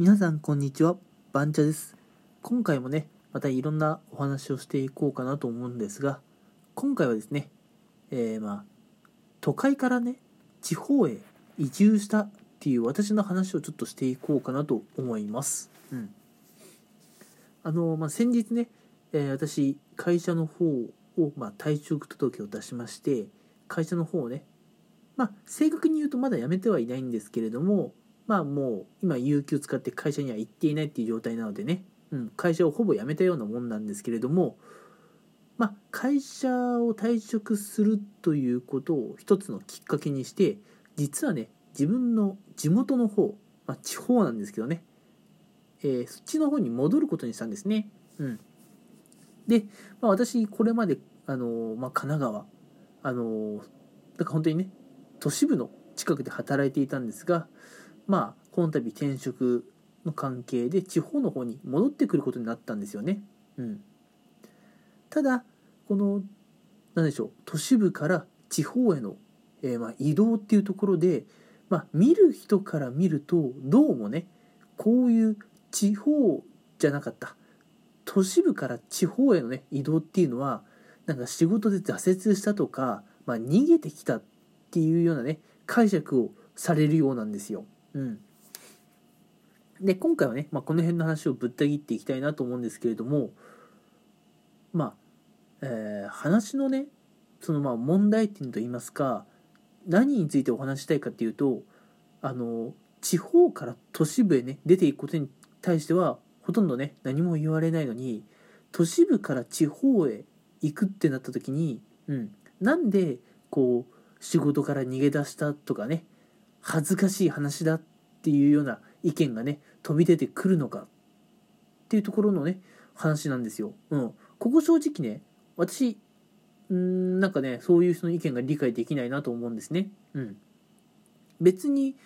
皆さんこんにちは。バンチャです。今回もねまたいろんなお話をしていこうかなと思うんですが今回はですねえー、まあ都会からね地方へ移住したっていう私の話をちょっとしていこうかなと思います。うん。あのまあ先日ね、えー、私会社の方を、まあ、退職届を出しまして会社の方をねまあ正確に言うとまだ辞めてはいないんですけれどもまあもう今有給使って会社には行っていないっていう状態なのでね、うん、会社をほぼ辞めたようなもんなんですけれども、まあ、会社を退職するということを一つのきっかけにして実はね自分の地元の方、まあ、地方なんですけどね、えー、そっちの方に戻ることにしたんですね。うん、で、まあ、私これまで、あのまあ、神奈川あのだから本当にね都市部の近くで働いていたんですが、まあこの度転職の関係で地方の方に戻ってくることになったんですよね。うん、ただこの何でしょう都市部から地方への、えー、まあ移動っていうところで、まあ、見る人から見るとどうもねこういう地方じゃなかった都市部から地方へのね移動っていうのはなんか仕事で挫折したとか、まあ、逃げてきたっていうようなね解釈をされるようなんですよ。うん。で、今回はね、まあ、この辺の話をぶった切っていきたいなと思うんですけれども、まあ、えー、話のね、そのまあ問題点といいますか、何についてお話したいかっていうと、あの、地方から都市部へね、出ていくことに対しては、ほとんどね、何も言われないのに、都市部から地方へ行くってなった時に、うん、なんで、こう、仕事から逃げ出したとかね、恥ずかしい話だっていうような意見がね飛び出てくるのかっていうところのね話なんですよ。うん、ここ正直ね私んなんかねそういう人の意見が理解できないなと思うんですね。うん、別に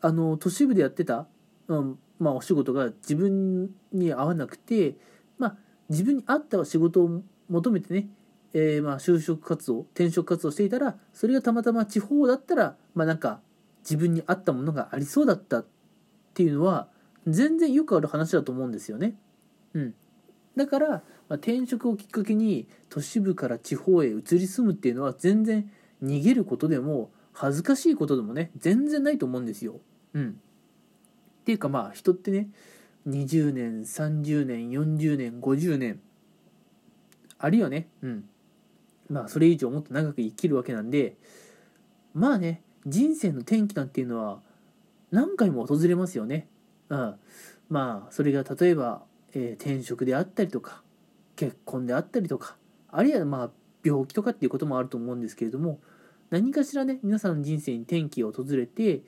あの都市部でやってた、うん、まあ、お仕事が自分に合わなくて、まあ、自分に合った仕事を求めてね、えー、まあ就職活動転職活動していたらそれがたまたま地方だったらまあなんか自分に合ったものがありそうだったっていうのは全然よくある話だと思うんですよね。うん、だから、まあ、転職をきっかけに都市部から地方へ移り住むっていうのは全然逃げることでも恥ずかしいことでもね全然ないと思うんですよ。うん、っていうかまあ人ってね20年30年40年50年あるいはね、うん、まあそれ以上もっと長く生きるわけなんでまあね人生の転機なんていうのは何回も訪れますよね。うん、まあそれが例えば、えー、転職であったりとか結婚であったりとかあるいはまあ病気とかっていうこともあると思うんですけれども何かしらね皆さんの人生に転機が訪れて、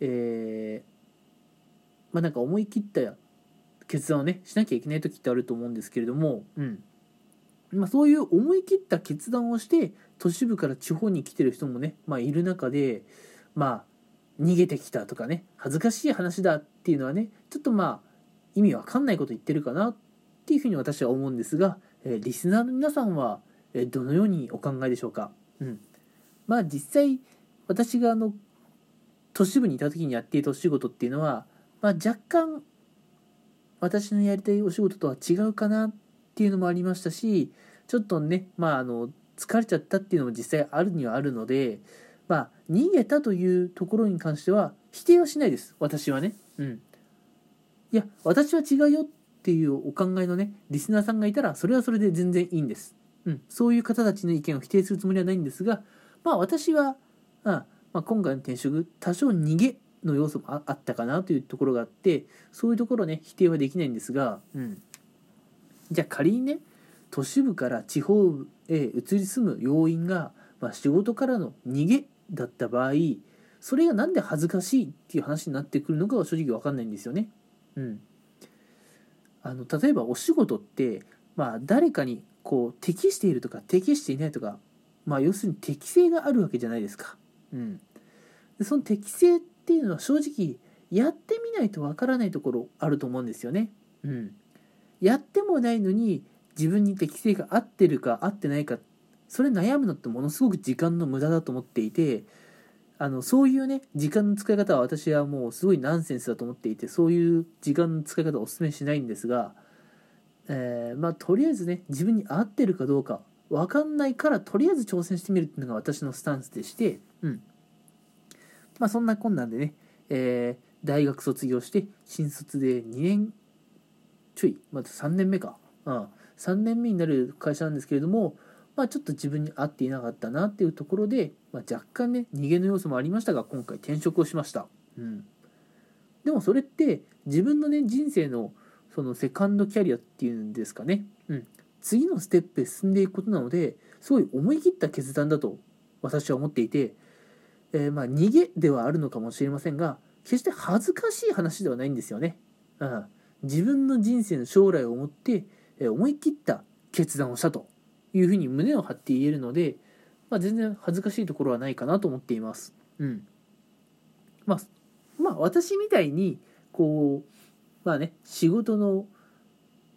えー、まあなんか思い切った決断をねしなきゃいけない時ってあると思うんですけれども、うんまあ、そういう思い切った決断をして都市部から地方に来てる人もね、まあ、いる中でまあ逃げてきたとかね恥ずかしい話だっていうのはねちょっとまあ意味わかんないこと言ってるかなっていうふうに私は思うんですが、え、リスナーの皆さんは、え、どのようにお考えでしょうか、うん、まあ実際私があの都市部にいた時にやっていたお仕事っていうのは、まあ、若干私のやりたいお仕事とは違うかなっっていうのもありましたしちょっとねまああの疲れちゃったっていうのも実際あるにはあるので、まあ、逃げたというところに関しては否定はしないです。私はね。うん。いや、私は違うよっていうお考えのね、リスナーさんがいたら、それはそれで全然いいんです。うん。そういう方たちの意見を否定するつもりはないんですが、まあ私は、あまあ、今回の転職、多少逃げの要素もあったかなというところがあって、そういうところね、否定はできないんですが、うん。じゃあ仮にね、都市部から地方へ移り住む要因が、まあ、仕事からの逃げだった場合それが何で恥ずかしいっていう話になってくるのかは正直分かんないんですよね。うん、あの例えばお仕事って、まあ、誰かにこう適しているとか適していないとか、まあ、要するに適性があるわけじゃないですか。うん、でその適性っていうのは正直やってみないとわからないところあると思うんですよね。うん、やってもないのに自分に適性が合ってるか合ってないかそれ悩むのってものすごく時間の無駄だと思っていてあのそういうね時間の使い方は私はもうすごいナンセンスだと思っていてそういう時間の使い方をお勧めしないんですが、えー、まあとりあえずね自分に合ってるかどうか分かんないからとりあえず挑戦してみるっていうのが私のスタンスでしてうん。まあそんな困難でね、えー、大学卒業して新卒で2年ちょいまた3年目か、うん、3年目になる会社なんですけれどもまあ、ちょっと自分に合っていなかったなっていうところで、まあ、若干ね逃げの要素もありましたが今回転職をしました、うん、でもそれって自分のね人生のそのセカンドキャリアっていうんですかね、うん、次のステップへ進んでいくことなのですごい思い切った決断だと私は思っていて、えー、まあ逃げではあるのかもしれませんが決して恥ずかしい話ではないんですよね、うん、自分の人生の将来を思って、思い切った決断をしたというふうに胸を張って言えるので、まあ、全然恥ずかしいところはないかなと思っています。うん。まあ、まあ、私みたいに、こう、まあね、仕事の、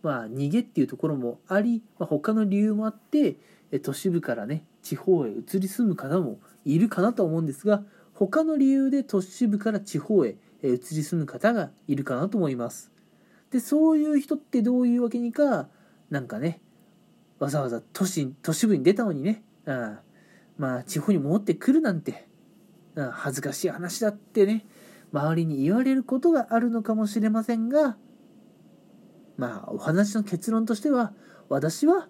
まあ、逃げっていうところもあり、まあ、他の理由もあって、都市部からね、地方へ移り住む方もいるかなと思うんですが、他の理由で都市部から地方へ移り住む方がいるかなと思います。で、そういう人ってどういうわけにか、なんかね、わざわざ都市都市部に出たのにね、うん、まあ地方に戻ってくるなんて、うん、恥ずかしい話だってね周りに言われることがあるのかもしれませんがまあお話の結論としては私は、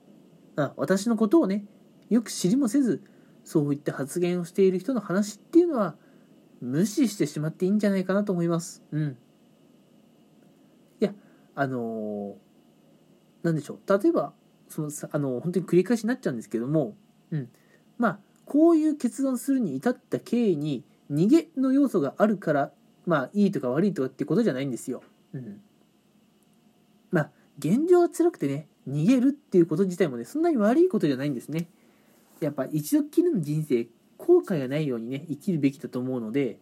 うん、私のことをねよく知りもせずそういった発言をしている人の話っていうのは無視してしまっていいんじゃないかなと思います。うん。あのー、なんでしょう。例えば、そのあの本当に繰り返しになっちゃうんですけども、うん、まあこういう決断するに至った経緯に逃げの要素があるからまあいいとか悪いとかってことじゃないんですよ。うん、まあ現状は辛くてね逃げるっていうこと自体もねそんなに悪いことじゃないんですね。やっぱ一度きりの人生後悔がないようにね生きるべきだと思うので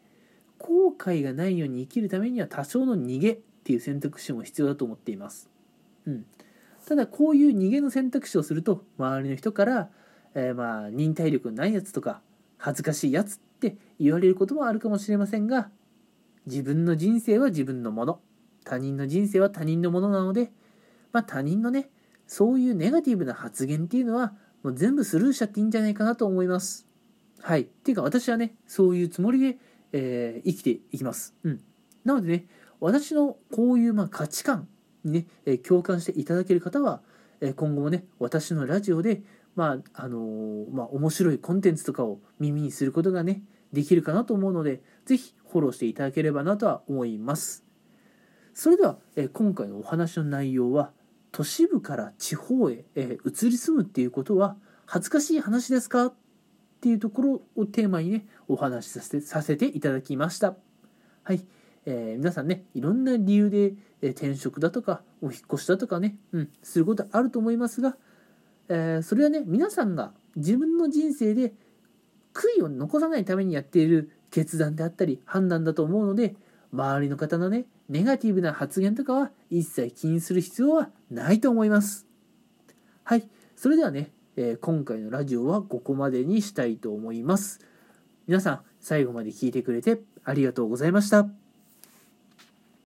後悔がないように生きるためには多少の逃げっていう選択肢も必要だと思っています。うん、ただこういう逃げの選択肢をすると周りの人から、えー、まあ忍耐力のないやつとか恥ずかしいやつって言われることもあるかもしれませんが自分の人生は自分のもの他人の人生は他人のものなので、まあ、他人のねそういうネガティブな発言っていうのはもう全部スルーしちゃっていいんじゃないかなと思います。はい。っていうか私はねそういうつもりで、えー、生きていきます。うん。なのでね私のこういうま価値観にね、え共感していただける方は、え今後もね私のラジオでまああのー、まあ、面白いコンテンツとかを耳にすることがねできるかなと思うので是非フォローしていただければなとは思います。それでは、え今回のお話の内容は都市部から地方へ、え移り住むっていうことは恥ずかしい話ですか？っていうところをテーマにねお話しさせてさせていただきました。はい。えー、皆さんねいろんな理由で、え、転職だとかお引越しだとかね、うん、することあると思いますが、えー、それはね皆さんが自分の人生で悔いを残さないためにやっている決断であったり判断だと思うので周りの方のねネガティブな発言とかは一切気にする必要はないと思いますはいそれではね、え今回のラジオはここまでにしたいと思います皆さん最後まで聞いてくれてありがとうございました。